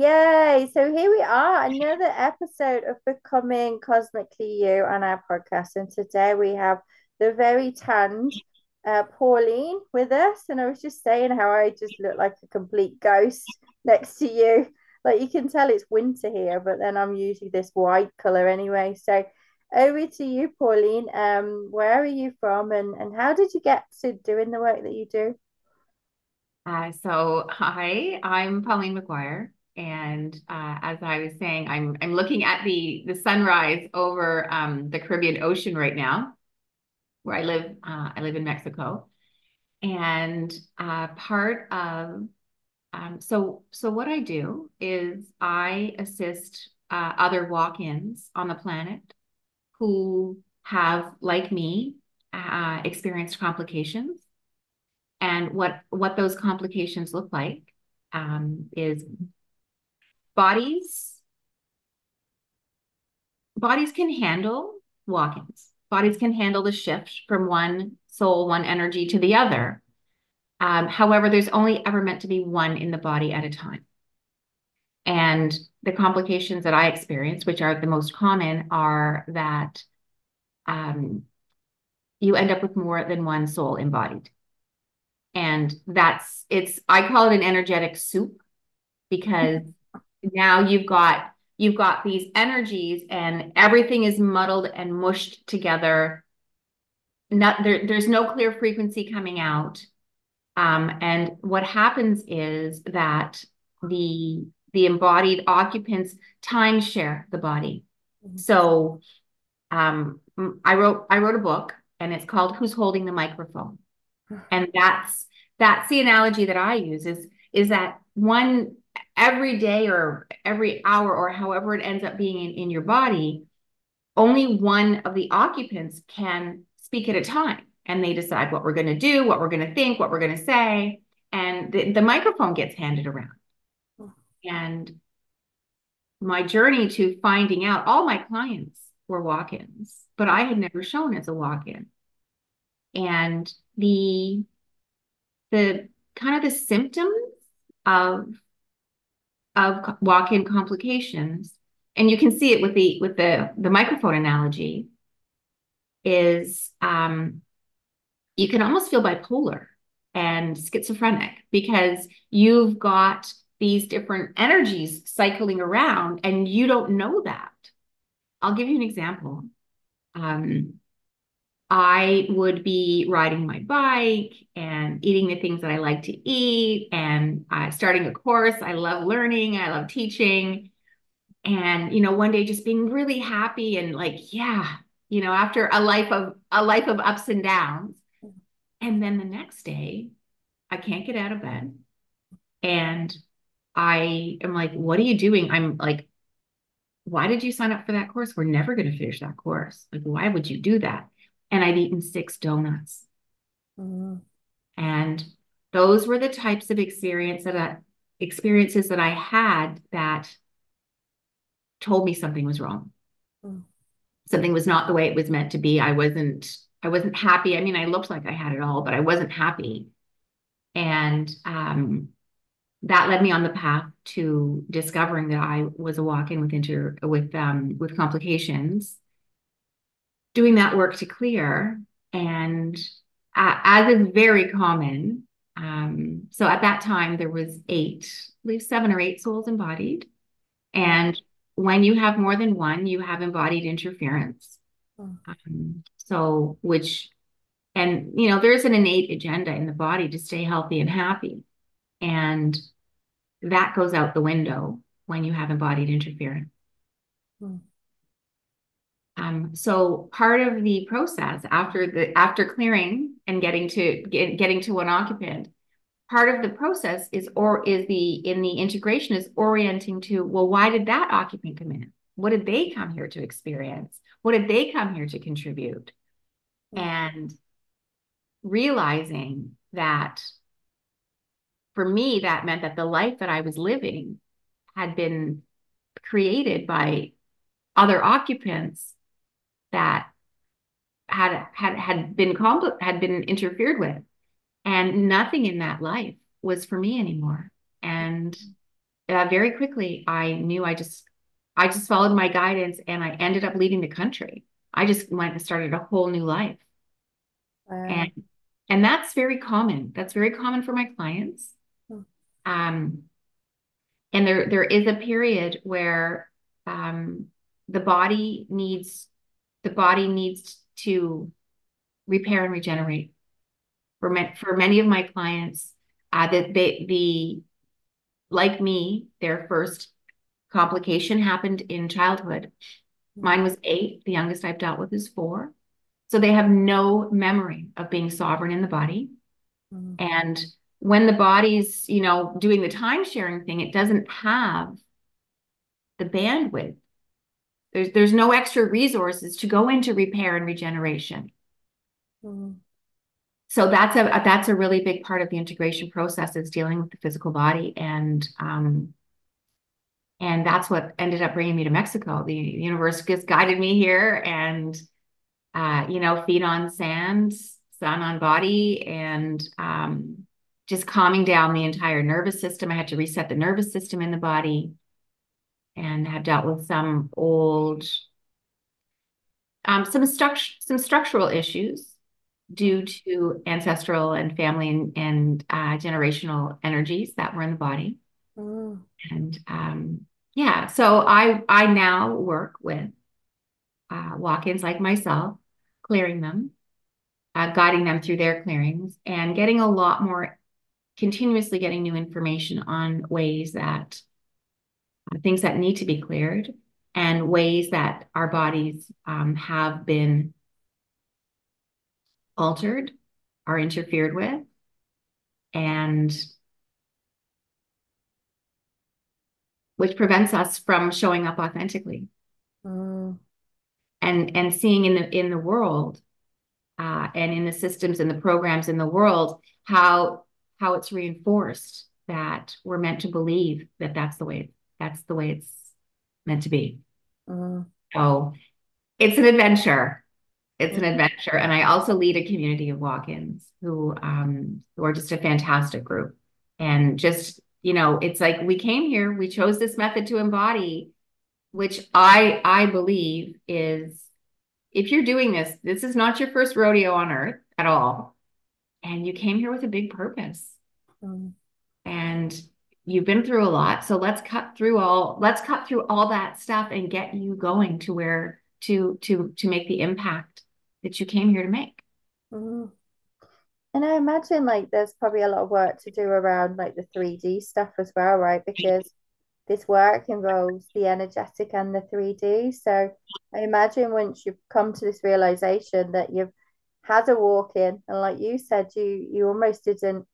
Yay! So here we are, another episode of Becoming Cosmically You on our podcast. And today we have the very tanned uh, Pauline with us. And I was just saying how I just look like a complete ghost next to you. Like you can tell it's winter here, but then I'm usually this white color anyway. So over to you, Pauline. Um, where are you from and, and how did you get to doing the work that you do? Uh, so hi, I'm Pauline McGuire. And uh, as I was saying, I'm I'm looking at the the sunrise over um, the Caribbean Ocean right now, where I live. Uh, I live in Mexico, and uh, part of um, so so what I do is I assist uh, other walk-ins on the planet who have, like me, uh, experienced complications, and what what those complications look like um, is bodies bodies can handle walk-ins. Bodies can handle the shift from one soul, one energy to the other. Um, however, there's only ever meant to be one in the body at a time. And the complications that I experience, which are the most common, are that um, you end up with more than one soul embodied. And that's it's I call it an energetic soup because now you've got you've got these energies and everything is muddled and mushed together. Not there, there's no clear frequency coming out. Um, and what happens is that the the embodied occupants timeshare the body. Mm-hmm. so um, i wrote i wrote a book and it's called who's holding the microphone. And that's that's the analogy that i use is is that one every day or every hour or however it ends up being in, in your body, only one of the occupants can speak at a time. And they decide what we're going to do, what we're going to think, what we're going to say. And the, the microphone gets handed around. And my journey to finding out all my clients were walk ins, but I had never shown as a walk in. And the, the kind of the symptoms of of walk-in complications, and you can see it with the with the the microphone analogy, is um, you can almost feel bipolar and schizophrenic because you've got these different energies cycling around and you don't know that. I'll give you an example. Um, I would be riding my bike and eating the things that I like to eat and uh, starting a course. I love learning, I love teaching. And, you know, one day just being really happy and like, yeah, you know, after a life of a life of ups and downs. And then the next day, I can't get out of bed. And I am like, what are you doing? I'm like, why did you sign up for that course? We're never going to finish that course. Like, why would you do that? And I'd eaten six donuts. Mm-hmm. And those were the types of experience that I, experiences that I had that told me something was wrong. Mm. Something was not the way it was meant to be. I wasn't I wasn't happy. I mean, I looked like I had it all, but I wasn't happy. And um, that led me on the path to discovering that I was a walk-in with inter with um, with complications doing that work to clear. And uh, as is very common, um, so at that time there was eight, I believe seven or eight souls embodied. And when you have more than one, you have embodied interference. Hmm. Um, so, which, and you know, there's an innate agenda in the body to stay healthy and happy. And that goes out the window when you have embodied interference. Hmm. Um, so part of the process after the after clearing and getting to get, getting to one occupant, part of the process is or is the in the integration is orienting to well, why did that occupant come in? What did they come here to experience? What did they come here to contribute? And realizing that for me, that meant that the life that I was living had been created by other occupants that had had had been compl- had been interfered with and nothing in that life was for me anymore and uh, very quickly, I knew I just, I just followed my guidance and I ended up leaving the country. I just went and started a whole new life. Wow. And, and that's very common. That's very common for my clients. Hmm. Um, and there, there is a period where, um, the body needs, the body needs to repair and regenerate. For, me, for many of my clients, uh, that they, the like me, their first complication happened in childhood. Mine was eight. The youngest I've dealt with is four. So they have no memory of being sovereign in the body. Mm-hmm. And when the body's, you know, doing the time sharing thing, it doesn't have the bandwidth. There's there's no extra resources to go into repair and regeneration. Mm-hmm so that's a that's a really big part of the integration process is dealing with the physical body and um and that's what ended up bringing me to Mexico. The universe just guided me here and uh you know feet on sand, sun on body and um just calming down the entire nervous system. I had to reset the nervous system in the body and have dealt with some old um some structure some structural issues due to ancestral and family and, and uh, generational energies that were in the body. Mm. And um, yeah, so I I now work with uh, walk-ins like myself, clearing them, uh, guiding them through their clearings, and getting a lot more, continuously getting new information on ways that things that need to be cleared and ways that our bodies um, have been altered or interfered with. And which prevents us from showing up authentically mm. and and seeing in the in the world uh, and in the systems and the programs in the world how how it's reinforced that we're meant to believe that that's the way that's the way it's meant to be mm. so it's an adventure it's an mm-hmm. adventure. And I also lead a community of walk-ins who um who are just a fantastic group. And just, you know, it's like we came here, we chose this method to embody, which I I believe is if you're doing this, this is not your first rodeo on earth at all. And you came here with a big purpose. Mm. You've been through a lot. So let's cut through all let's cut through all that stuff and get you going to where to to to make the impact that you came here to make. Mm-hmm. And I imagine like there's probably a lot of work to do around like the 3D stuff as well, right? Because this work involves the energetic and the 3D. So I imagine once you've come to this realization that you've had a walk in, and like you said, you you almost didn't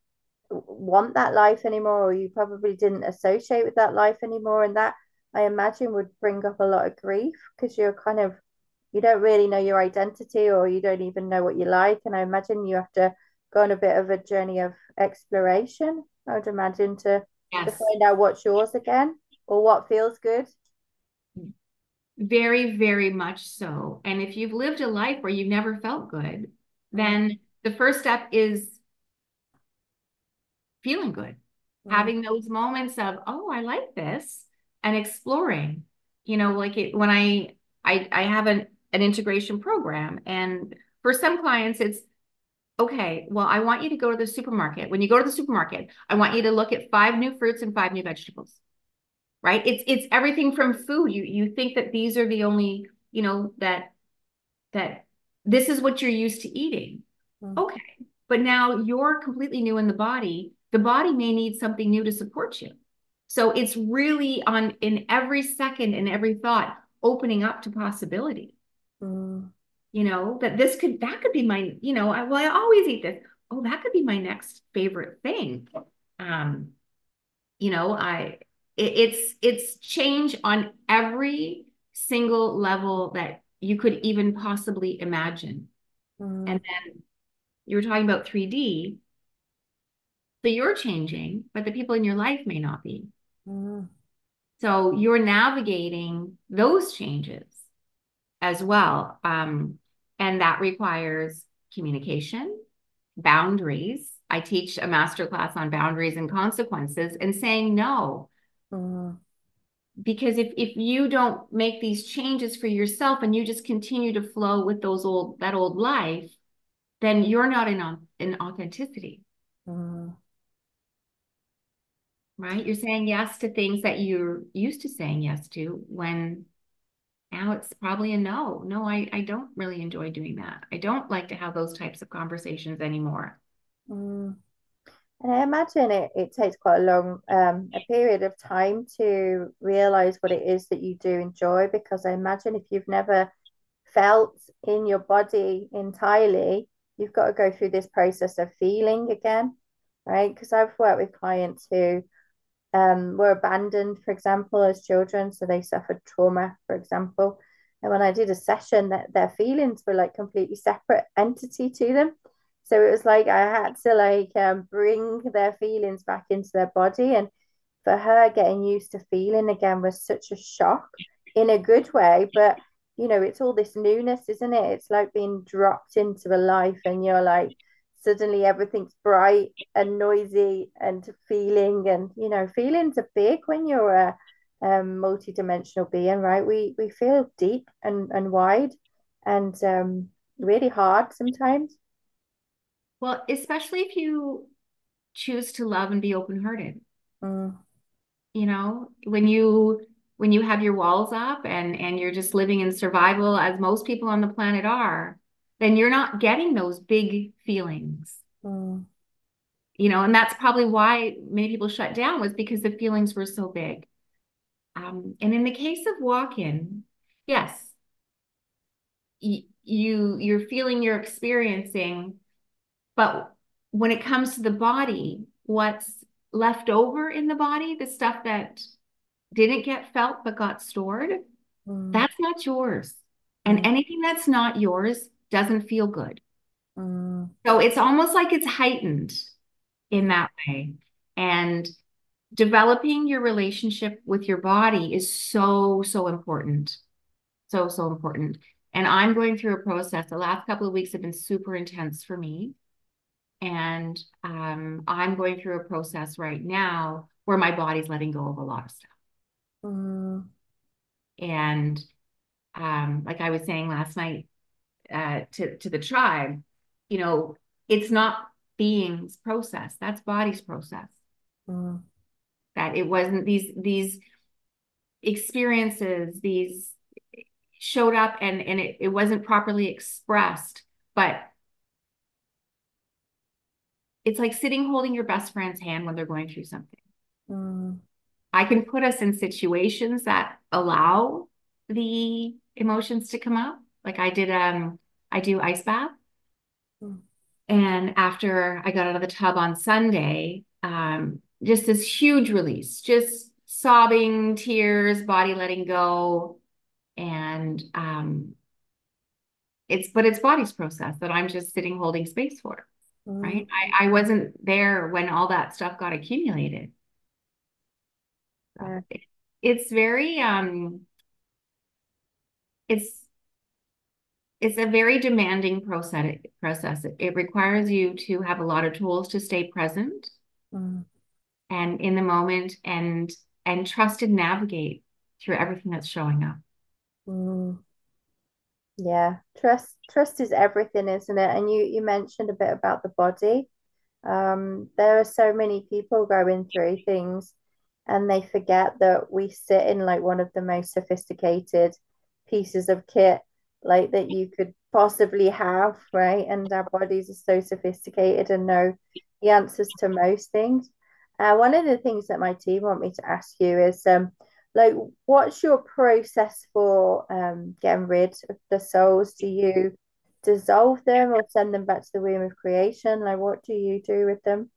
want that life anymore, or you probably didn't associate with that life anymore, and that I imagine would bring up a lot of grief because you're kind of you don't really know your identity or you don't even know what you like. And I imagine you have to go on a bit of a journey of exploration, I would imagine, to, yes. to find out what's yours again or what feels good. Very, very much so. And if you've lived a life where you've never felt good, mm-hmm. then the first step is feeling good, mm-hmm. having those moments of, oh, I like this, and exploring. You know, like it when I I I have an an integration program. And for some clients, it's okay, well, I want you to go to the supermarket. When you go to the supermarket, I want you to look at five new fruits and five new vegetables. Right? It's it's everything from food. You you think that these are the only, you know, that that this is what you're used to eating. Mm-hmm. Okay. But now you're completely new in the body. The body may need something new to support you. So it's really on in every second and every thought opening up to possibility. Mm. You know, that this could, that could be my, you know, I, well, I always eat this. Oh, that could be my next favorite thing. Um, you know, I, it, it's, it's change on every single level that you could even possibly imagine. Mm. And then you were talking about 3D. So you're changing, but the people in your life may not be. Mm. So you're navigating those changes as well. Um, and that requires communication, boundaries. I teach a master class on boundaries and consequences and saying no. Mm. Because if if you don't make these changes for yourself and you just continue to flow with those old that old life, then you're not in in authenticity. Mm. Right? You're saying yes to things that you're used to saying yes to when now it's probably a no. No, I, I don't really enjoy doing that. I don't like to have those types of conversations anymore. Mm. And I imagine it, it takes quite a long um, a period of time to realize what it is that you do enjoy because I imagine if you've never felt in your body entirely, you've got to go through this process of feeling again, right? Because I've worked with clients who um, were abandoned, for example, as children. So they suffered trauma, for example. And when I did a session, that their feelings were like completely separate entity to them. So it was like I had to like um, bring their feelings back into their body. And for her, getting used to feeling again was such a shock in a good way. But, you know, it's all this newness, isn't it? It's like being dropped into a life and you're like, suddenly everything's bright and noisy and feeling and you know feelings are big when you're a um, multi-dimensional being right? We we feel deep and and wide and um, really hard sometimes. Well especially if you choose to love and be open-hearted. Mm. you know when you when you have your walls up and and you're just living in survival as most people on the planet are then you're not getting those big feelings. Mm. You know, and that's probably why many people shut down was because the feelings were so big. Um, and in the case of walk-in, yes, y- you you're feeling you're experiencing, but when it comes to the body, what's left over in the body, the stuff that didn't get felt but got stored, mm. that's not yours. And mm. anything that's not yours doesn't feel good. Mm. So it's almost like it's heightened in that way. And developing your relationship with your body is so, so important. So, so important. And I'm going through a process. The last couple of weeks have been super intense for me. And um, I'm going through a process right now where my body's letting go of a lot of stuff. Mm. And um, like I was saying last night, uh, to to the tribe, you know, it's not being's process. That's body's process. Mm. That it wasn't these these experiences, these showed up and and it, it wasn't properly expressed, but it's like sitting holding your best friend's hand when they're going through something. Mm. I can put us in situations that allow the emotions to come up. Like I did um I do ice bath. Mm. And after I got out of the tub on Sunday, um, just this huge release, just sobbing, tears, body letting go. And um, it's, but it's body's process that I'm just sitting holding space for, mm. right? I, I wasn't there when all that stuff got accumulated. Yeah. it's very, um, it's it's a very demanding process. Process. It requires you to have a lot of tools to stay present mm. and in the moment, and and trust and navigate through everything that's showing up. Mm. Yeah, trust trust is everything, isn't it? And you you mentioned a bit about the body. Um, there are so many people going through things, and they forget that we sit in like one of the most sophisticated pieces of kit like that you could possibly have, right? And our bodies are so sophisticated and know the answers to most things. Uh, one of the things that my team want me to ask you is um like what's your process for um getting rid of the souls? Do you dissolve them or send them back to the womb of creation? Like what do you do with them?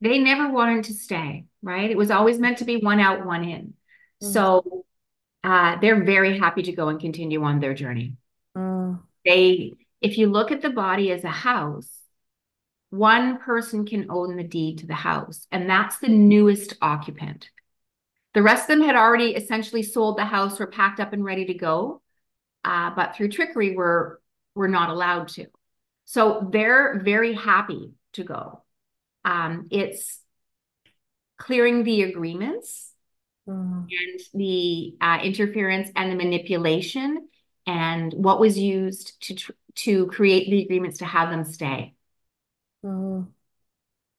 They never wanted to stay, right? It was always meant to be one out, one in. Mm-hmm. So uh, they're very happy to go and continue on their journey. They, if you look at the body as a house, one person can own the deed to the house, and that's the newest occupant. The rest of them had already essentially sold the house, were packed up and ready to go, uh, but through trickery, were were not allowed to. So they're very happy to go. Um, it's clearing the agreements mm. and the uh, interference and the manipulation and what was used to to create the agreements to have them stay. Mm.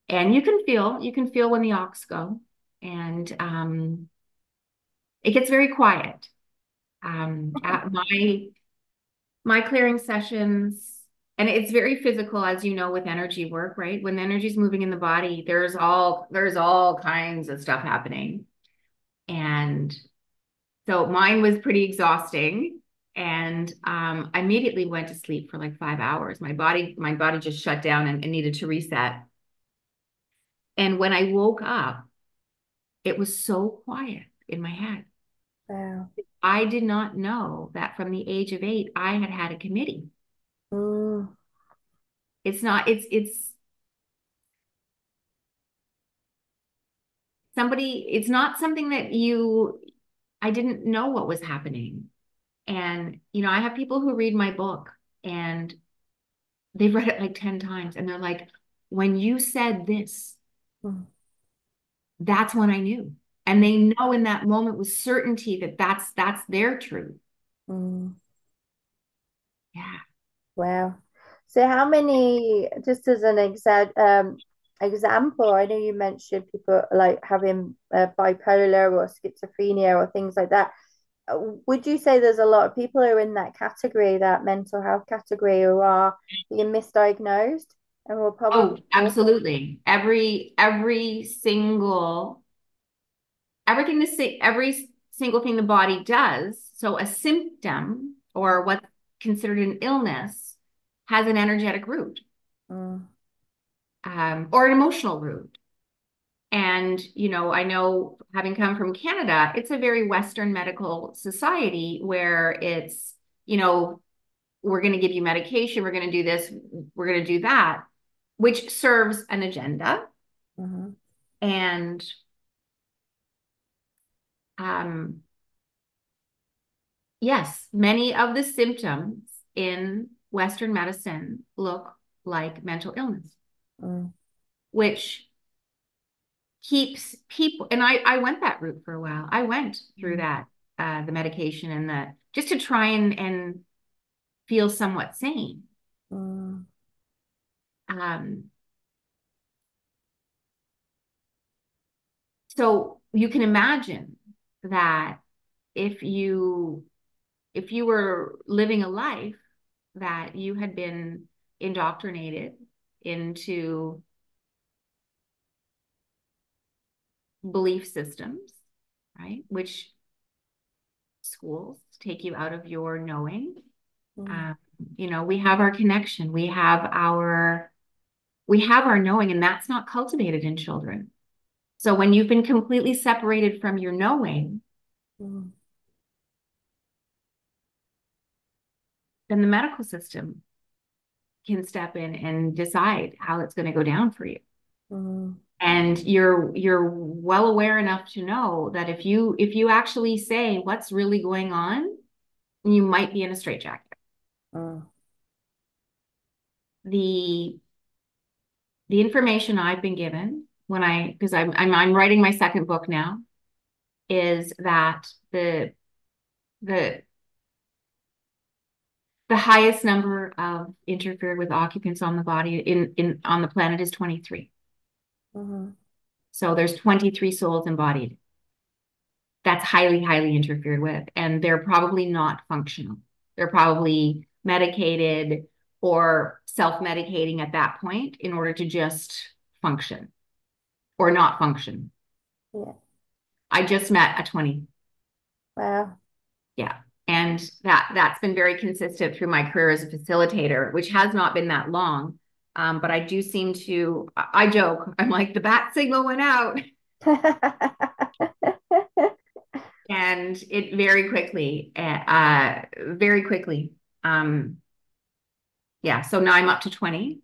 And you can feel you can feel when the aux go, and um, it gets very quiet. Um, at my my clearing sessions and it's very physical as you know with energy work right when the energy is moving in the body there's all there's all kinds of stuff happening and so mine was pretty exhausting and um, i immediately went to sleep for like five hours. My body my body just shut down and, and needed to reset. And when i woke up it was so quiet in my head. Wow. I did not know that from the age of eight i had had a committee. Mm. it's not it's it's somebody it's not something that you i didn't know what was happening and you know i have people who read my book and they've read it like 10 times and they're like when you said this mm. that's when i knew. And they know in that moment with certainty that that's that's their truth. Mm. yeah. Wow. So how many just as an exa- um, example i know you mentioned people like having uh, bipolar or schizophrenia or things like that would you say there's a lot of people who are in that category that mental health category who are being misdiagnosed and will probably oh absolutely. Every every single everything the si- every single thing the body does. So a symptom or what's considered an illness has an energetic root. Mm. um, or an emotional root and you know i know having come from canada it's a very western medical society where it's you know we're going to give you medication we're going to do this we're going to do that which serves an agenda Mhm. and um yes many of the symptoms in western medicine look like mental illness Mm. which keeps people and I I went that route for a while. I went through Mm. that uh the medication and the just to try and and feel somewhat sane. Mm. Um so you can imagine that if you if you were living a life that you had been indoctrinated into belief systems, right? Which schools take you out of your knowing. Mm. Um, you know, we have our connection, we have our we have our knowing, and that's not cultivated in children. So when you've been completely separated from your knowing, Mm. then the medical system can step in and decide how it's going to go down for you. Mm. And you're you're well aware enough to know that if you if you actually say what's really going on you might be in a straitjacket Mm. the the information i've been given when i because I'm, I'm i'm writing my second book now is that the the the highest number of interfered with occupants on the body in in on the planet is 23 Mhm. So there's 23 souls embodied. That's highly, highly interfered with. And they're probably not functional. They're probably medicated or self-medicating at that point in order to just function or not function. Yeah. I just met a 20. Wow. Yeah. And that that's been very consistent through my career as a facilitator, which has not been that long. Um, but I do seem to, I I joke, I'm like, the bat signal went out. and it very quickly uh very quickly um yeah so now i'm up to 20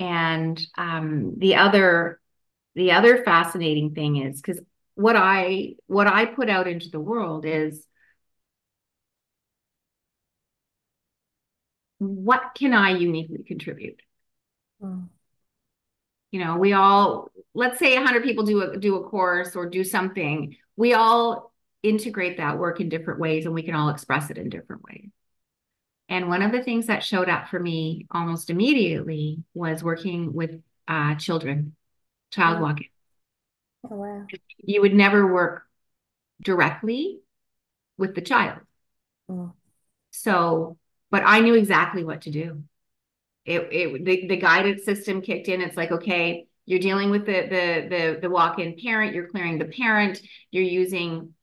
and um the other the other fascinating thing is because what i what i put out into the world is what can i uniquely contribute Mm. You know, we all let's say 100 people do a do a course or do something. We all integrate that work in different ways and we can all express it in different ways. And one of the things that showed up for me almost immediately was working with uh, children, child walk-ins. Oh, wow. You would never work directly with the child. Mm. So, but I knew exactly what to do. It, it the, the guided system kicked in. It's like, okay, you're dealing with the the the, the walk-in parent, you're clearing the parent, you're using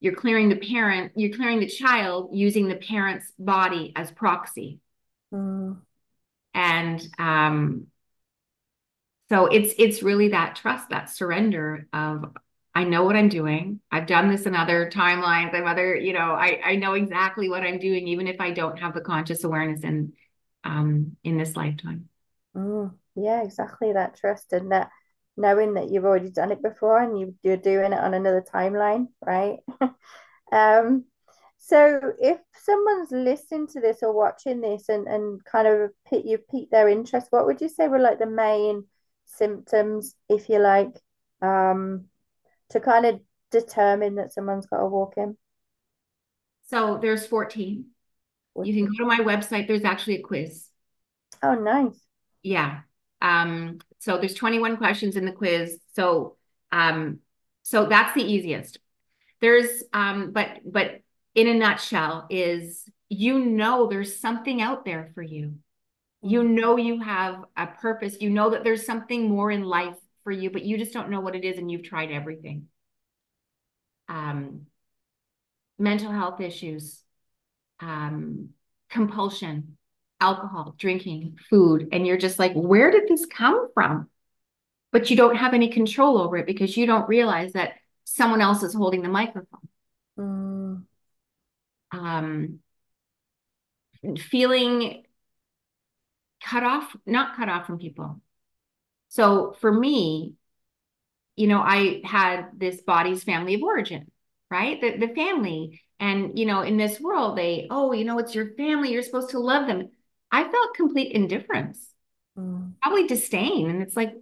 you're clearing the parent, you're clearing the child using the parent's body as proxy. Mm. And um so it's it's really that trust, that surrender of I know what I'm doing. I've done this in other timelines. I'm other, you know, I, I know exactly what I'm doing, even if I don't have the conscious awareness in um in this lifetime. Mm, yeah, exactly that trust and that knowing that you've already done it before and you, you're doing it on another timeline, right? um, so if someone's listening to this or watching this and, and kind of pique, you've piqued their interest, what would you say were like the main symptoms, if you like, um, to kind of determine that someone's got a walk in? So there's 14. You can go to my website. There's actually a quiz. Oh, nice. Yeah. Um, so there's 21 questions in the quiz. So um, so that's the easiest. There's um, but but in a nutshell is you know there's something out there for you. You know you have a purpose. You know that there's something more in life for you, but you just don't know what it is and you've tried everything. Um, mental health issues, um, compulsion, alcohol, drinking, food, and you're just like, where did this come from? But you don't have any control over it because you don't realize that someone else is holding the microphone. Mm. Um, feeling cut off, not cut off from people. So for me, you know, I had this body's family of origin, right? The, the family. And, you know, in this world, they, oh, you know, it's your family. You're supposed to love them. I felt complete indifference, mm. probably disdain. And it's like,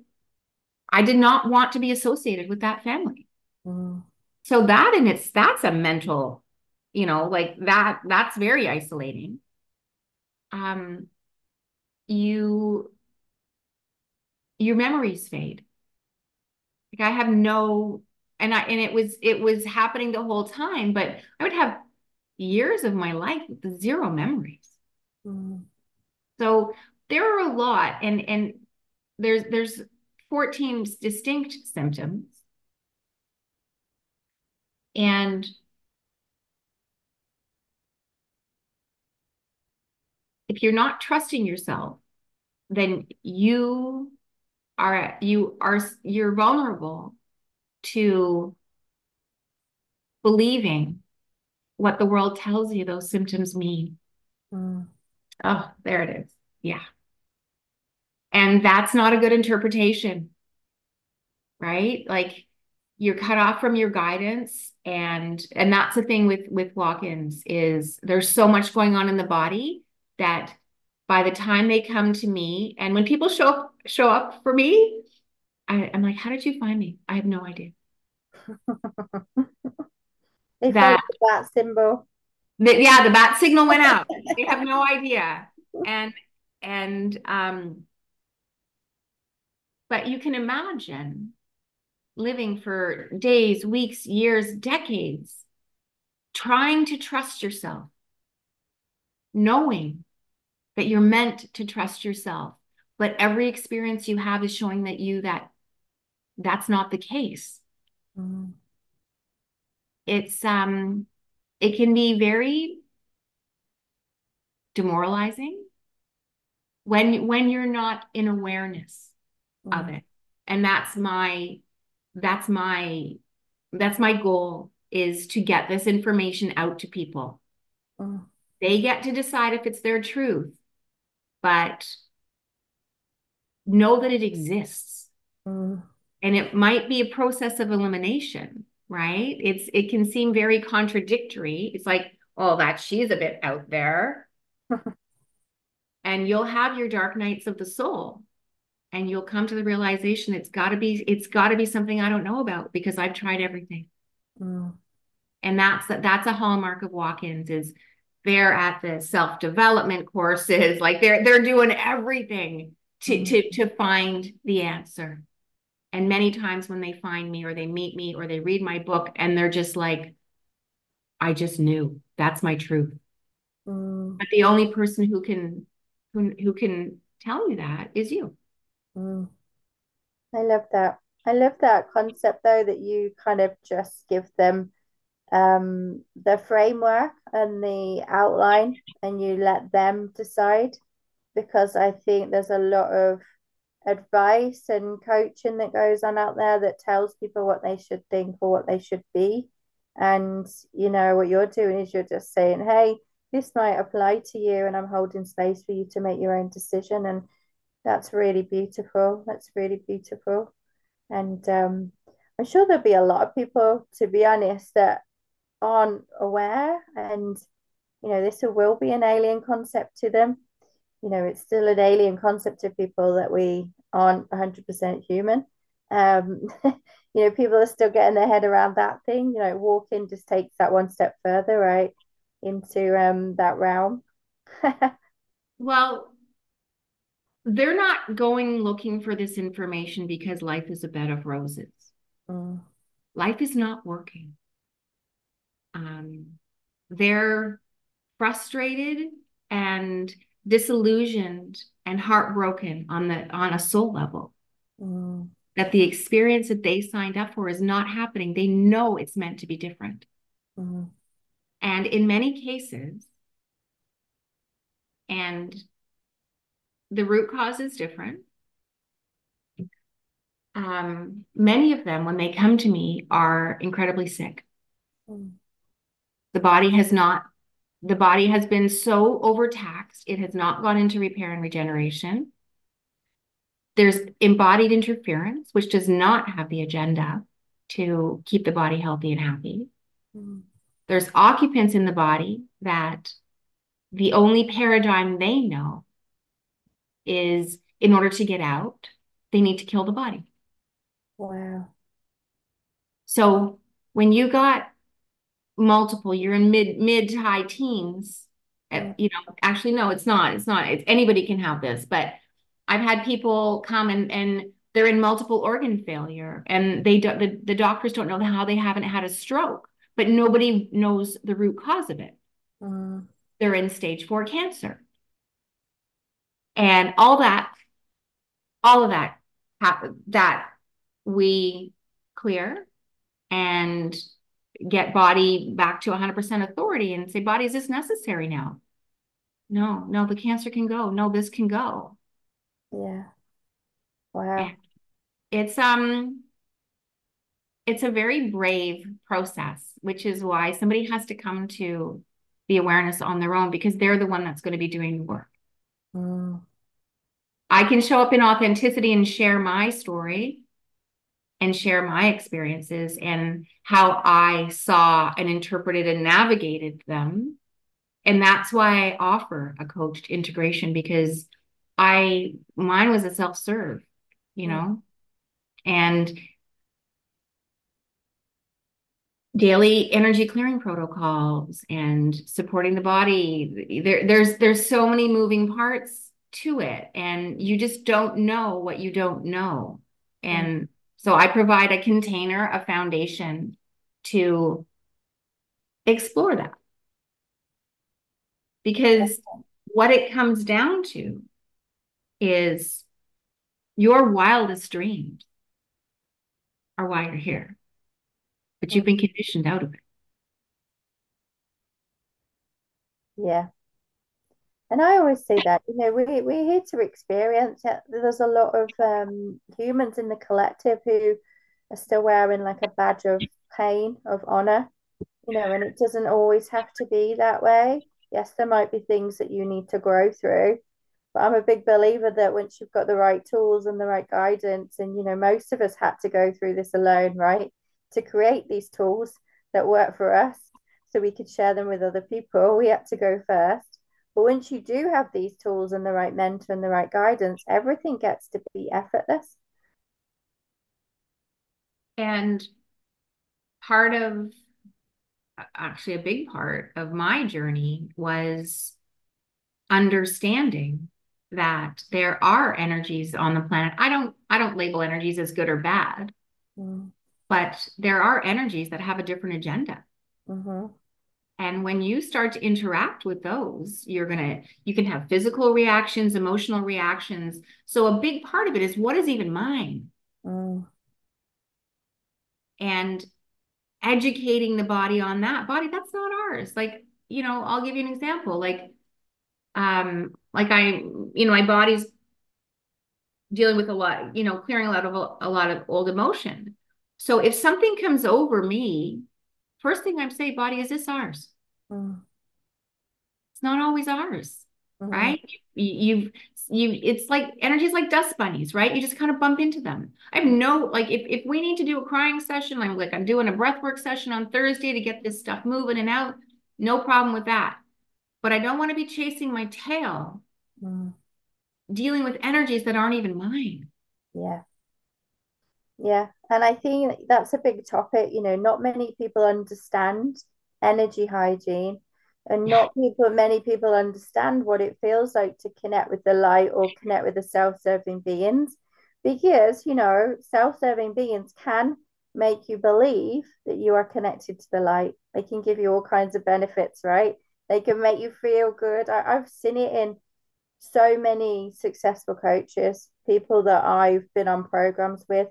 I did not want to be associated with that family. Mm. So that and it's that's a mental, you know, like that, that's very isolating. Um, you, your memories fade. Like I have no, and I, and it was, it was happening the whole time, but I would have years of my life with zero memories. Mm. So there are a lot, and and there's there's 14 distinct symptoms. And if you're not trusting yourself, then you are you are you're vulnerable to believing what the world tells you those symptoms mean. Mm. Oh, there it is. Yeah. And that's not a good interpretation, right? Like you're cut off from your guidance and and that's the thing with with walk-ins is there's so much going on in the body that by the time they come to me and when people show up show up for me I, am like how did you find me i have no idea they that that symbol the, yeah, the bat signal went out. they have no idea. And and um but you can imagine living for days, weeks, years, decades, trying to trust yourself, knowing that you're meant to trust yourself. But every experience you have is showing that you that that's not the case. Mm. It's um it can be very demoralizing when when you're not in awareness mm. of it and that's my that's my that's my goal is to get this information out to people mm. they get to decide if it's their truth but know that it exists mm. And it might be a process of elimination right? It's it can seem very contradictory. It's like, oh, that she's a bit out there. and you'll have your dark nights of the soul. and you'll come to the realization it's got to be it's got to be something I don't know about because I've tried everything. Mm. And that's that's a hallmark of walk-ins is they're at the self-development courses like they're they're doing everything to mm. to to find the answer. And many times when they find me or they meet me or they read my book and they're just like I just knew that's my truth. Mm. But the only person who can who, who can tell you that is you. Mm. I love that. I love that concept though that you kind of just give them um the framework and the outline and you let them decide because I think there's a lot of advice and coaching that goes on out there that tells people what they should think or what they should be. And you know what you're doing is you're just saying hey this might apply to you and i'm holding space for you to make your own decision. And that's really beautiful. That's really beautiful. And um, i'm sure there'll be a lot of people to be honest that aren't aware. And you know this will be an alien concept to them. You know it's still an alien concept to people that we aren't 100% human um, you know, people are still getting their head around that thing. You know, walking just takes that one step further, right, into um that realm. well, they're not going looking for this information because life is a bed of roses. Mm. Life is not working. Um, they're frustrated and disillusioned and heartbroken on the on a soul level. Mm that the experience that they signed up for is not happening. They know it's meant to be different. Mm-hmm. And in many cases, and the root cause is different. Um, many of them, when they come to me, are incredibly sick. Mm. The body has not, the body has been so overtaxed, it has not gone into repair and regeneration. There's embodied interference, which does not have the agenda to keep the body healthy and happy. Mm. There's occupants in the body that the only paradigm they know is in order to get out, they need to kill the body. Wow. So when you got multiple, you're in mid mid to high teens. Mm. You know, actually, no, it's not. It's not. It's anybody can have this, but I've had people come and and they're in multiple organ failure and they do, the, the doctors don't know how they haven't had a stroke, but nobody knows the root cause of it. Uh, they're in stage four cancer. And all that, all of that, that we clear and get body back to 100% authority and say, body, is this necessary now? No, no, the cancer can go. No, this can go. Yeah. Wow. It's um it's a very brave process, which is why somebody has to come to the awareness on their own because they're the one that's going to be doing the work. Mm. I can show up in authenticity and share my story and share my experiences and how I saw and interpreted and navigated them. And that's why I offer a coached integration because I mine was a self-serve, you know, and daily energy clearing protocols and supporting the body. There, there's there's so many moving parts to it, and you just don't know what you don't know. And. So I provide a container, a foundation to explore that. Because what it comes down to is your wildest dreams are why you're here, but you've been conditioned out of it. Yeah. And I always say that, you know, we, we're here to experience it. There's a lot of um, humans in the collective who are still wearing like a badge of pain, of honor, you know, and it doesn't always have to be that way. Yes, there might be things that you need to grow through, but I'm a big believer that once you've got the right tools and the right guidance, and you know, most of us had to go through this alone, right? To create these tools that work for us so we could share them with other people. We had to go first. But once you do have these tools and the right mentor and the right guidance, everything gets to be effortless. And part of actually a big part of my journey was understanding that there are energies on the planet. I don't I don't label energies as good or bad. Mm. But there are energies that have a different agenda. Mm-hmm. And when you start to interact with those, you're going to, you can have physical reactions, emotional reactions. So a big part of it is what is even mine? Mm. And educating the body on that body, that's not ours. Like, you know, I'll give you an example. Like, um, like I, you know, my body's dealing with a lot, you know, clearing a lot of a lot of old emotion. So if something comes over me, first thing I'm saying, body, is this ours? Mm. It's not always ours, mm-hmm. right? You, you've you it's like energy is like dust bunnies, right? You just kind of bump into them. I have no like if if we need to do a crying session, I'm like I'm doing a breath work session on Thursday to get this stuff moving and out, no problem with that. But I don't want to be chasing my tail, mm. dealing with energies that aren't even mine. Yeah. Yeah, and I think that's a big topic. You know, not many people understand energy hygiene, and not people, many people understand what it feels like to connect with the light or connect with the self-serving beings, because you know, self-serving beings can make you believe that you are connected to the light. They can give you all kinds of benefits, right? They can make you feel good. I, I've seen it in so many successful coaches, people that I've been on programs with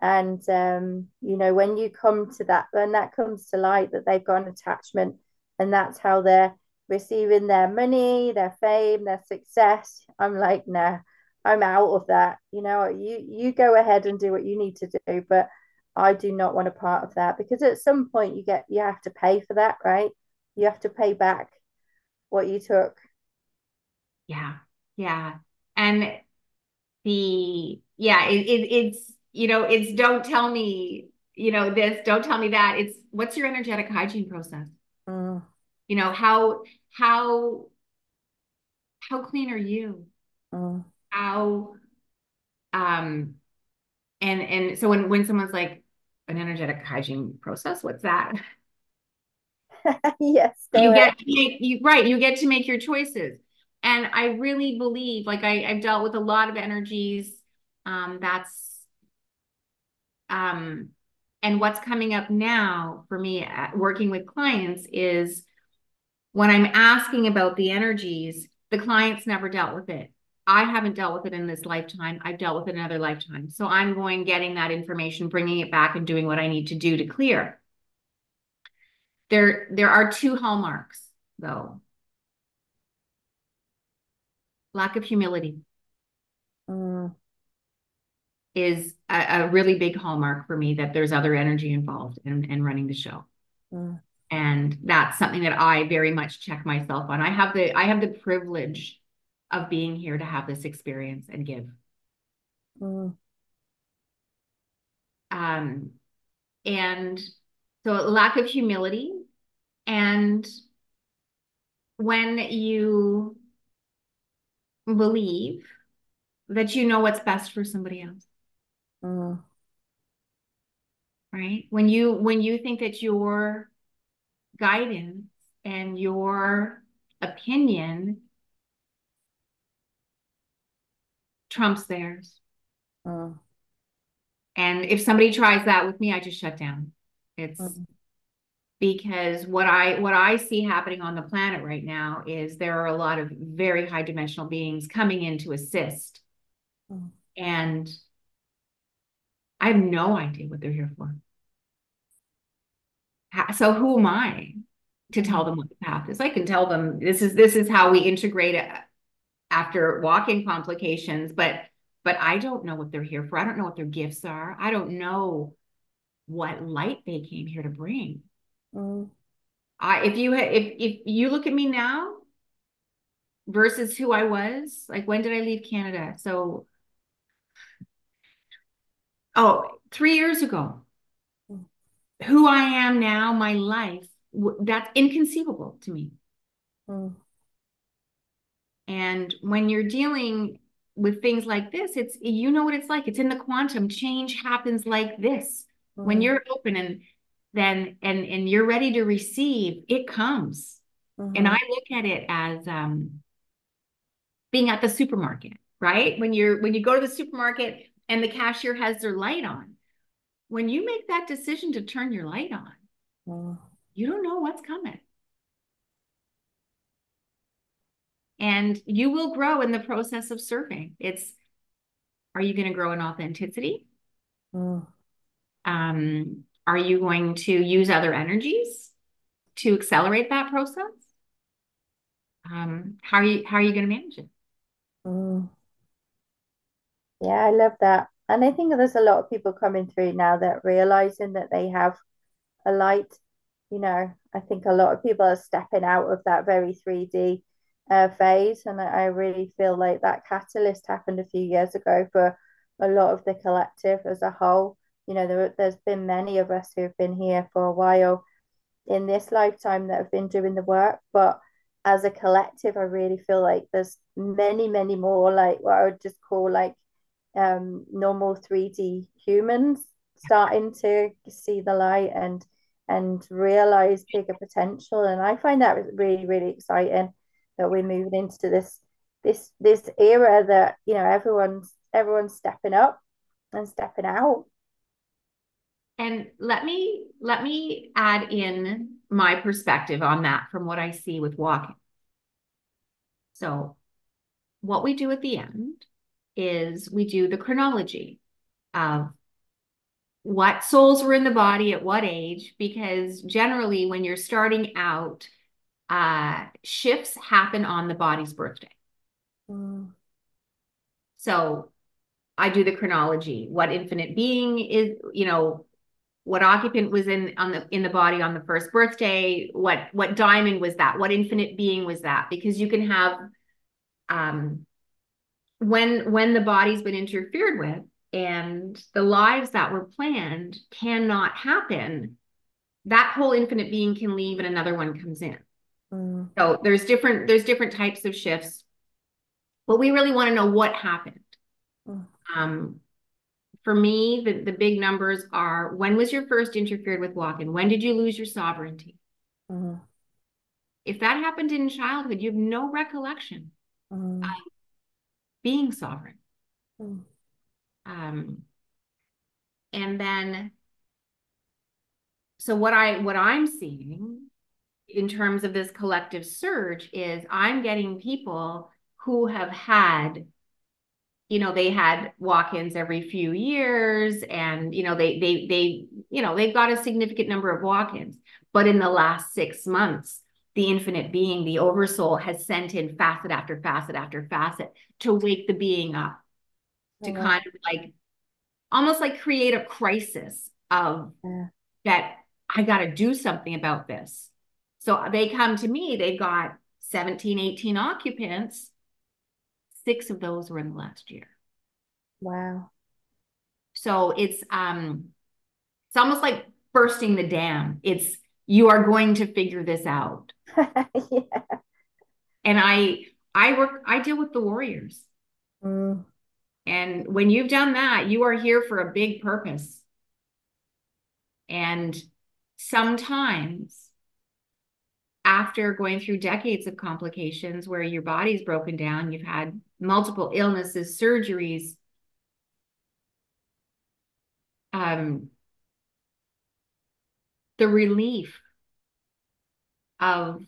and um, you know when you come to that when that comes to light that they've got an attachment and that's how they're receiving their money their fame their success i'm like nah i'm out of that. You know you you go ahead and do what you need to do but i do not want a part of that because at some point you get you have to pay for that right? You have to pay back what you took. Yeah yeah. And the yeah it, it it's you know, it's don't tell me, you know, this, don't tell me that. It's what's your energetic hygiene process? Mm. You know, how, how, how clean are you? Mm. How, um, and, and so when, when someone's like an energetic hygiene process, what's that? yes. You get to make, you, right. You get to make your choices. And I really believe, like I, I've dealt with a lot of energies. Um, that's um, and what's coming up now for me working with clients is when I'm asking about the energies, the clients never dealt with it. I haven't dealt with it in this lifetime. I've dealt with it another lifetime. So I'm going getting that information, bringing it back and doing what I need to do to clear. There, there are two hallmarks though. Lack of humility. Mm is a, a, really big hallmark for me that there's other energy involved in, in running the show. Mm. And that's something that I very much check myself on. I have the I have the privilege of being here to have this experience and give. Mm. Um, and so lack of humility and when you believe that you know what's best for somebody else Mm. Right? When you when you think that your guidance and your opinion trumps theirs. Mm. And if somebody tries that with me, I just shut down. It's mm. because what I what I see happening on the planet right now is there are a lot of very high dimensional beings coming in to assist. Mm. And I have no idea what they're here for. So who am I to tell them what the path is? I can tell them this is this is how we integrate it after walk-in complications, but but I don't know what they're here for. I don't know what their gifts are. I don't know what light they came here to bring. Mm. I if you if if you look at me now versus who I was, like when did I leave Canada? So oh, three years ago, who I am now, my life, that's inconceivable to me. Mm. And when you're dealing with things like this, it's you know what it's like. It's in the quantum. Change happens like this. Mm-hmm. When you're open and then and and you're ready to receive, it comes. Mm-hmm. And I look at it as um being at the supermarket, right? When you're when you go to the supermarket and the cashier has their light on. When you make that decision to turn your light on, mm. you don't know what's coming. And you will grow in the process of serving. It's are you going to grow in authenticity? Mm. Um, are you going to use other energies to accelerate that process? Um, how are you how are you going to manage it? Mm. Yeah, I love that. And I think there's a lot of people coming through now that realizing that they have a light. You know, I think a lot of people are stepping out of that very 3D uh, phase. And I, really feel like that catalyst happened a few years ago for a lot of the collective as a whole. You know, there, there's been many of us who've been here for a while in this lifetime that have been doing the work, but as a collective, I really feel like there's many, many more like what I would just call like um, normal 3D humans starting to see the light and and realize bigger potential. And I find that really, really exciting that we're moving into this this this era that you know everyone's everyone's stepping up and stepping out. And let me let me add in my perspective on that from what I see with walk-in. So what we do at the end is we do the chronology of what souls were in the body at what age, because generally when you're starting out, uh, shifts happen on the body's birthday. Mm. So I do the chronology. What infinite being is, you know, what occupant was in on the in the body on the first birthday, what what diamond was that, what infinite being was that, because you can have um when when the body's been interfered with and the lives that were planned cannot happen that whole infinite being can leave and another one comes in mm. so there's different there's different types of shifts but we really want to know what happened mm. um, for me the, the big numbers are when was your first interfered with walk-in when did you lose your sovereignty mm-hmm. if that happened in childhood you have no recollection mm being sovereign. Mm. Um, and then, so what I what I'm seeing in terms of this collective surge is I'm getting people who have had you know they had walk-ins every few years and you know they they they you know they've got a significant number of walk-ins but in the last 6 months the infinite being, the oversoul, has sent in facet after facet after facet to wake the being up, to yeah. kind of like almost like create a crisis of yeah. that I got to do something about this. So they come to me, they've got 17, 18 occupants. Six of those were in the last year. Wow. So it's um it's almost like bursting the dam. It's you are going to figure this out. yeah. And I I work I deal with the warriors. Mm. And when you've done that, you are here for a big purpose. And sometimes after going through decades of complications where your body's broken down, you've had multiple illnesses, surgeries, um, the relief of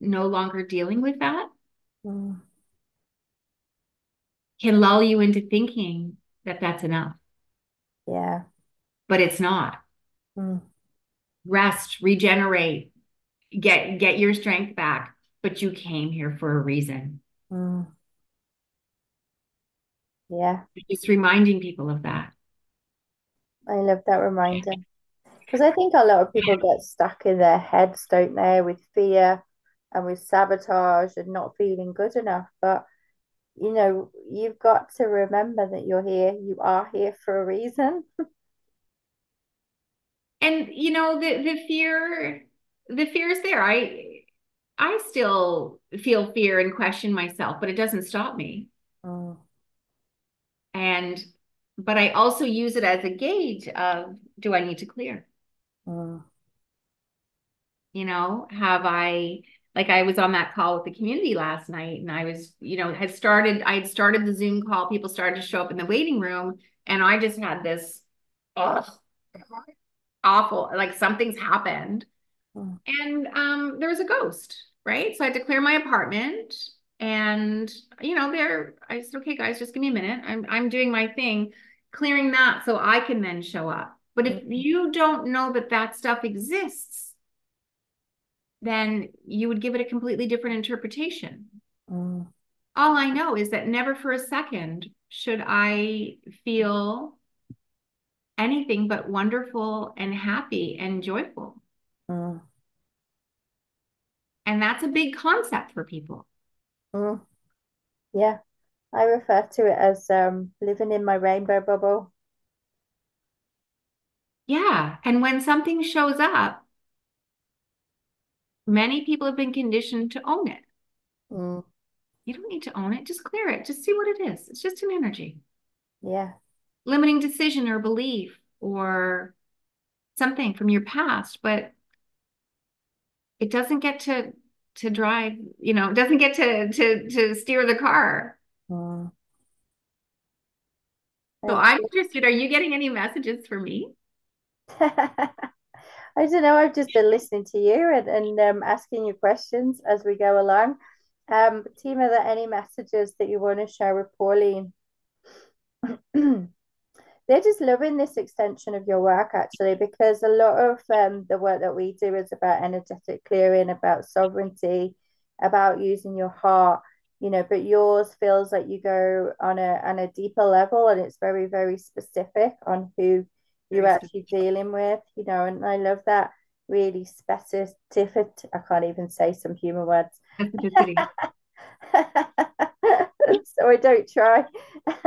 no longer dealing with that mm. can lull you into thinking that that's enough. Yeah. But it's not. Mm. Rest, regenerate, get get your strength back, but you came here for a reason. Mm. Yeah. Just reminding people of that. I love that reminder. Because I think a lot of people get stuck in their heads, don't they, with fear and with sabotage and not feeling good enough. But, you know, you've got to remember that you're here. You are here for a reason. and, you know, the, the fear, the fear is there. I, I still feel fear and question myself, but it doesn't stop me. Mm. And but I also use it as a gauge of do I need to clear? Mm. You know, have I like I was on that call with the community last night and I was, you know, had started, I had started the Zoom call. People started to show up in the waiting room. And I just had this oh, awful, like something's happened. Mm. And um, there was a ghost, right? So I had to clear my apartment. And, you know, there, I said, okay, guys, just give me a minute. I'm I'm doing my thing, clearing that so I can then show up. But if you don't know that that stuff exists, then you would give it a completely different interpretation. Mm. All I know is that never for a second should I feel anything but wonderful and happy and joyful. Mm. And that's a big concept for people. Mm. Yeah, I refer to it as um, living in my rainbow bubble. Yeah. And when something shows up, many people have been conditioned to own it. Mm. You don't need to own it, just clear it, just see what it is. It's just an energy. Yeah. Limiting decision or belief or something from your past, but it doesn't get to to drive, you know, it doesn't get to to to steer the car. Mm. So I'm interested, are you getting any messages for me? I don't know. I've just been listening to you and, and um, asking you questions as we go along. Um, team, are there any messages that you want to share with Pauline? They're just loving this extension of your work actually, because a lot of um, the work that we do is about energetic clearing, about sovereignty, about using your heart, you know. But yours feels like you go on a on a deeper level, and it's very very specific on who you're actually dealing with, you know, and I love that really specific. I can't even say some human words. so I don't try.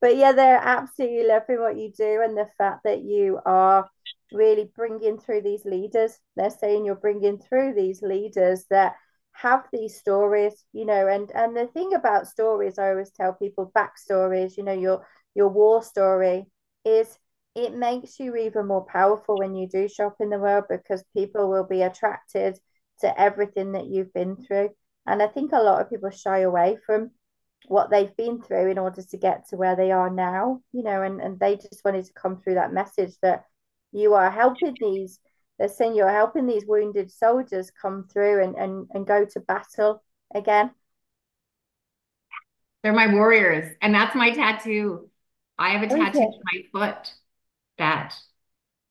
but yeah, they're absolutely loving what you do and the fact that you are really bringing through these leaders. They're saying you're bringing through these leaders that have these stories, you know, and and the thing about stories, I always tell people backstories, you know, your your war story is it makes you even more powerful when you do shop in the world because people will be attracted to everything that you've been through. And I think a lot of people shy away from what they've been through in order to get to where they are now, you know, and, and they just wanted to come through that message that you are helping these, they're saying you're helping these wounded soldiers come through and, and, and go to battle again. They're my warriors. And that's my tattoo. I have a tattoo on my foot that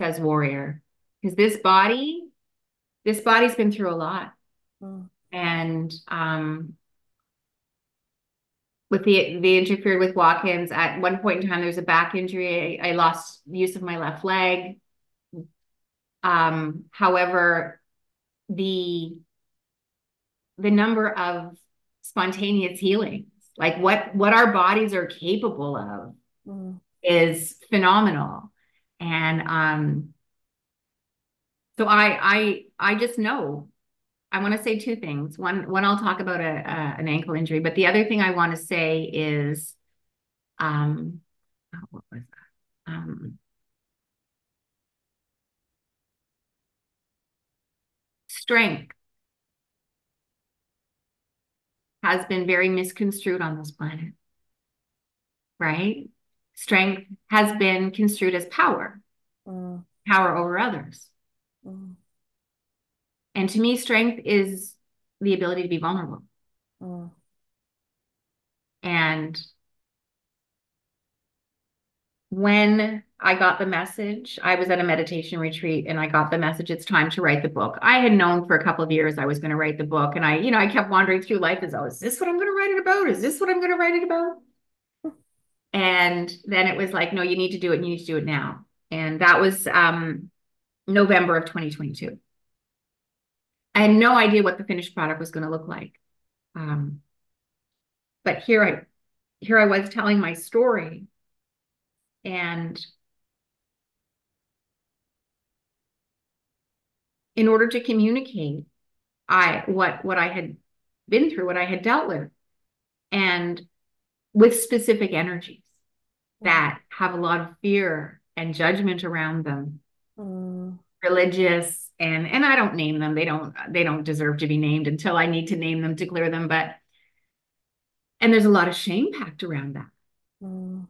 says warrior. Because this body this body's been through a lot. Mm. and um with the the interfered with walk-ins at one point in time there was a back injury. I, I lost use of my left leg. Um however the the number of spontaneous healings like what what our bodies are capable of mm. is phenomenal and um, so I I I just know I want to say two things. One one I'll talk about a, a an ankle injury, but the other thing I want to say is um oh, what was that? Um, strength has been very misconstrued on this planet. Right? Strength has been construed as power, mm. power over others. Mm. And to me, strength is the ability to be vulnerable. Mm. And when I got the message, I was at a meditation retreat and I got the message, it's time to write the book. I had known for a couple of years I was going to write the book. And I, you know, I kept wandering through life as, oh, is this what I'm going to write it about? Is this what I'm going to write it about? And then it was like, no, you need to do it. You need to do it now. And that was um, November of 2022. I had no idea what the finished product was going to look like. Um, but here I, here I was telling my story, and in order to communicate I what what I had been through, what I had dealt with, and with specific energies that have a lot of fear and judgment around them, mm. religious and and I don't name them. They don't they don't deserve to be named until I need to name them to clear them. But and there's a lot of shame packed around that. Mm.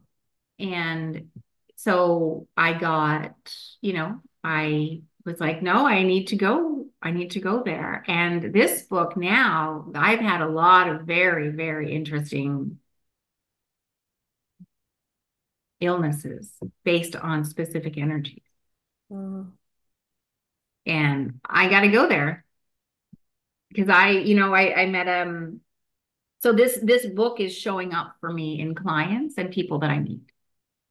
And so I got, you know, I was like, no, I need to go. I need to go there. And this book now, I've had a lot of very, very interesting illnesses based on specific energies. Mm. And I got to go there because I, you know, I, I met um. So this this book is showing up for me in clients and people that I meet.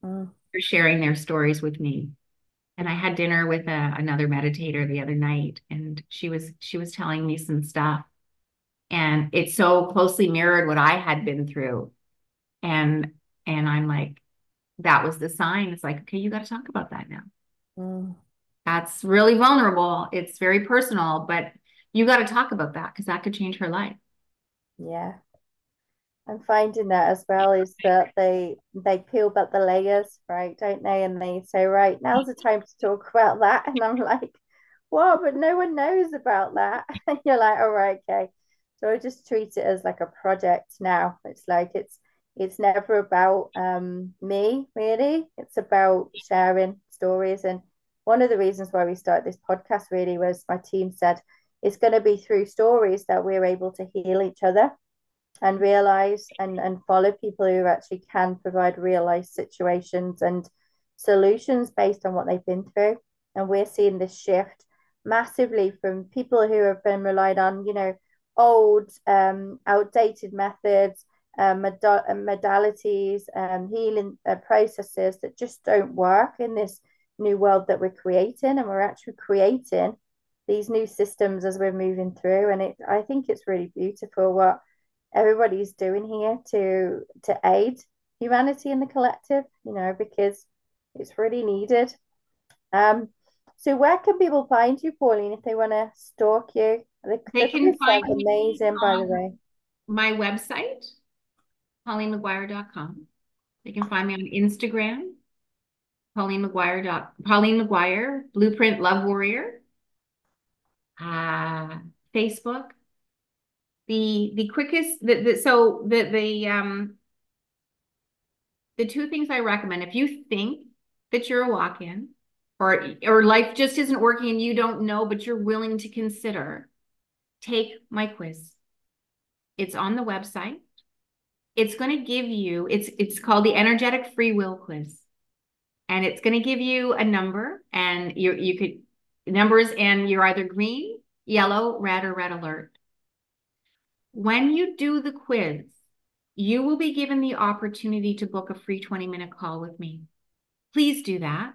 Mm. They're sharing their stories with me and I had dinner with a, uh, another meditator the other night, and she was she was telling me some stuff, and it so closely mirrored what I had been through, and and I'm like, that was the sign. It's like, okay, you got to talk about that now. Mm. That's really vulnerable. It's very personal, but you got to talk about that because that could change her life. Yeah, I'm finding that as well is that they they peel back the layers, right, don't they? And they say, right, now's the time to talk about that. And I'm like, what? But no one knows about that. And you're like, all right, okay. So I just treat it as like a project now. It's like it's it's never about um me really. It's about sharing stories. And one of the reasons why we started this podcast really was my team said it's going to be through stories that we're able to heal each other and realize and, and follow people who actually can provide real life situations and solutions based on what they've been through. And we're seeing this shift massively from people who have been relied on, you know, old, um, outdated methods, uh, mod- uh, modalities, um, healing uh, processes that just don't work in this new world that we're creating. And we're actually creating these new systems as we're moving through. And it, I think it's really beautiful what everybody's doing here to to aid humanity in the collective you know because it's really needed um so where can people find you pauline if they want to stalk you the, they can find amazing by the way my website paulinemcguire.com they can find me on instagram pauline mcguire pauline mcguire blueprint love warrior. Uh facebook. The the quickest the, the so the the um the two things I recommend if you think that you're a walk-in or or life just isn't working and you don't know but you're willing to consider take my quiz. It's on the website it's going to give you it's it's called the energetic free will quiz and it's going to give you a number and you you could numbers and you're either green yellow red or red alert when you do the quiz, you will be given the opportunity to book a free 20 minute call with me. Please do that.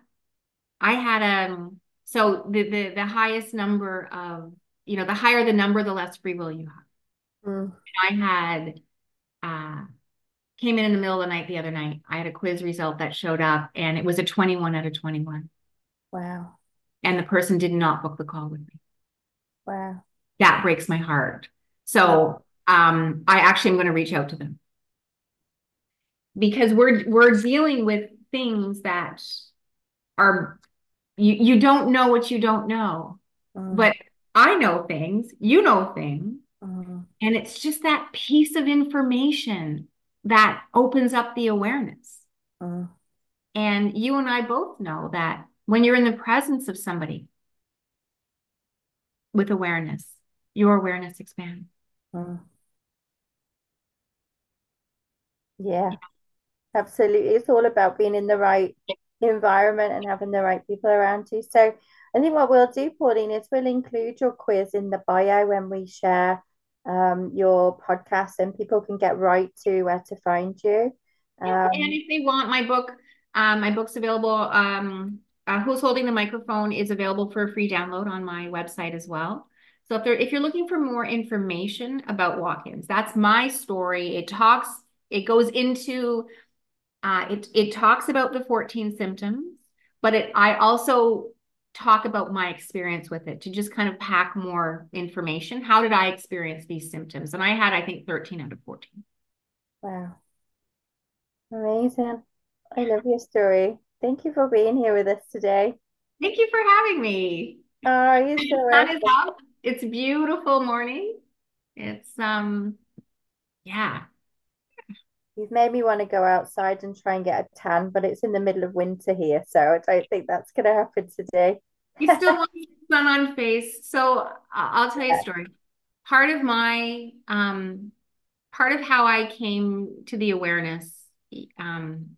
I had um so the the the highest number of you know the higher the number the less free will you have. Mm. I had uh came in in the middle of the night the other night. I had a quiz result that showed up and it was a 21 out of 21. Wow. And the person did not book the call with me. Wow. That breaks my heart. So um, I actually am going to reach out to them because we're we're dealing with things that are you you don't know what you don't know, mm. but I know things, you know things, mm. And it's just that piece of information that opens up the awareness. Mm. And you and I both know that when you're in the presence of somebody with awareness, your awareness expands. Mm. Yeah, absolutely. It's all about being in the right environment and having the right people around you. So I think what we'll do, Pauline, is we'll include your quiz in the bio when we share um, your podcast and people can get right to where to find you. Um, and if they want my book, um, my book's available. Um, uh, Who's Holding the Microphone is available for a free download on my website as well. So if, if you're looking for more information about walk-ins, that's my story. It talks it goes into uh, it it talks about the 14 symptoms, but it I also talk about my experience with it, to just kind of pack more information. How did I experience these symptoms? And I had, I think, 13 out of 14. Wow. Amazing. I love your story. Thank you for being here with us today. Thank you for having me. Oh, you so sun is up. It's beautiful morning. It's um yeah. You've made me want to go outside and try and get a tan, but it's in the middle of winter here, so I don't think that's going to happen today. you still want sun on face. So I'll tell you a story. Part of my um part of how I came to the awareness um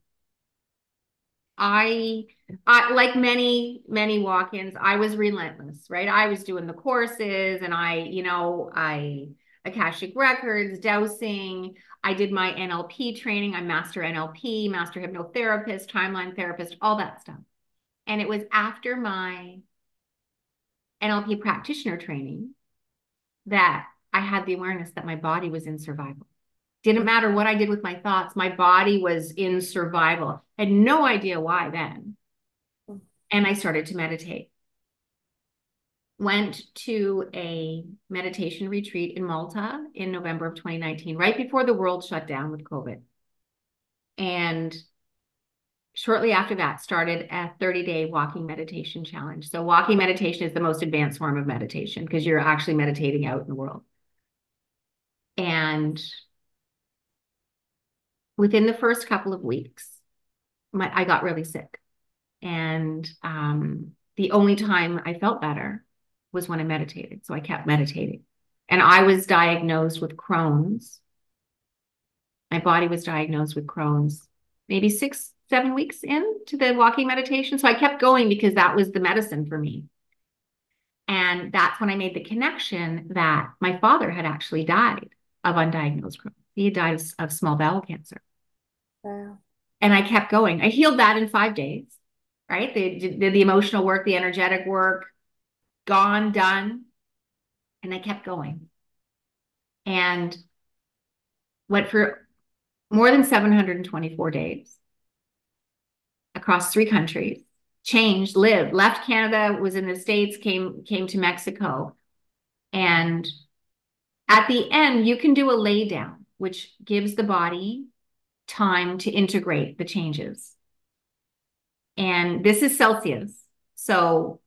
I, I like many many walk-ins i was relentless right i was doing the courses and i you know i akashic records dowsing i did my nlp training i'm master nlp master hypnotherapist timeline therapist all that stuff and it was after my nlp practitioner training that i had the awareness that my body was in survival didn't matter what I did with my thoughts. My body was in survival. Had no idea why then. Mm. And I started to meditate. Went to a meditation retreat in Malta in November of 2019, right before the world shut down with COVID. And shortly after that, started a 30 day walking meditation challenge. So, walking meditation is the most advanced form of meditation because you're actually meditating out in the world. And within the first couple of weeks, my, I got really sick. And um, the only time I felt better was when I meditated. So I kept meditating. And I was diagnosed with Crohn's. My body was diagnosed with Crohn's maybe six, seven weeks into the walking meditation. So I kept going because that was the medicine for me. And that's when I made the connection that my father had actually died of undiagnosed Crohn's. He had died of, of small bowel cancer. Wow. And I kept going. I healed that in five days, right? They did the emotional work, the energetic work, gone, done. And I kept going. And went for more than 724 days across three countries changed lived left canada was in the states came came to mexico and at the end, you can do a lay down, which gives the body time to integrate the changes. And this is Celsius. So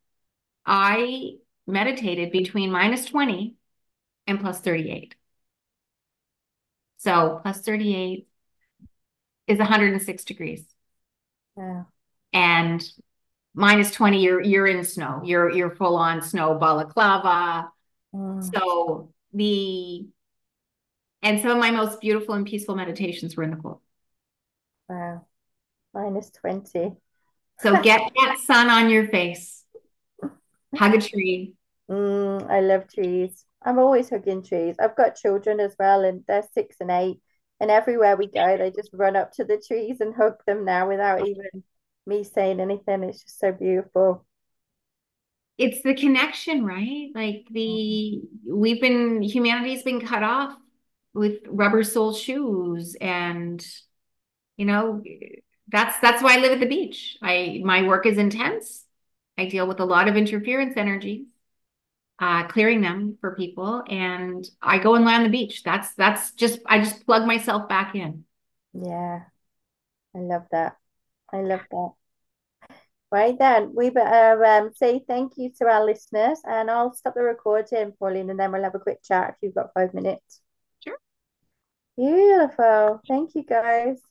I meditated between minus 20 and plus 38. So plus 38 is 106 degrees. Yeah. And minus 20, you're you're in snow. You're you're full on snow balaclava. Mm. So the and some of my most beautiful and peaceful meditations were in the cold. Wow. Minus 20. So get that sun on your face. Hug a tree. Mm, I love trees. I'm always hugging trees. I've got children as well, and they're six and eight. And everywhere we go, they just run up to the trees and hug them now without even me saying anything. It's just so beautiful it's the connection, right? Like the we've been humanity's been cut off with rubber sole shoes and you know that's that's why I live at the beach. I my work is intense. I deal with a lot of interference energies, uh, clearing them for people, and I go and lie on the beach. That's that's just I just plug myself back in. Yeah, I love that. I love that. Right then, we better um, say thank you to our listeners, and I'll stop the recording, Pauline, and then we'll have a quick chat if you've got five minutes. Sure. Beautiful. Thank you, guys.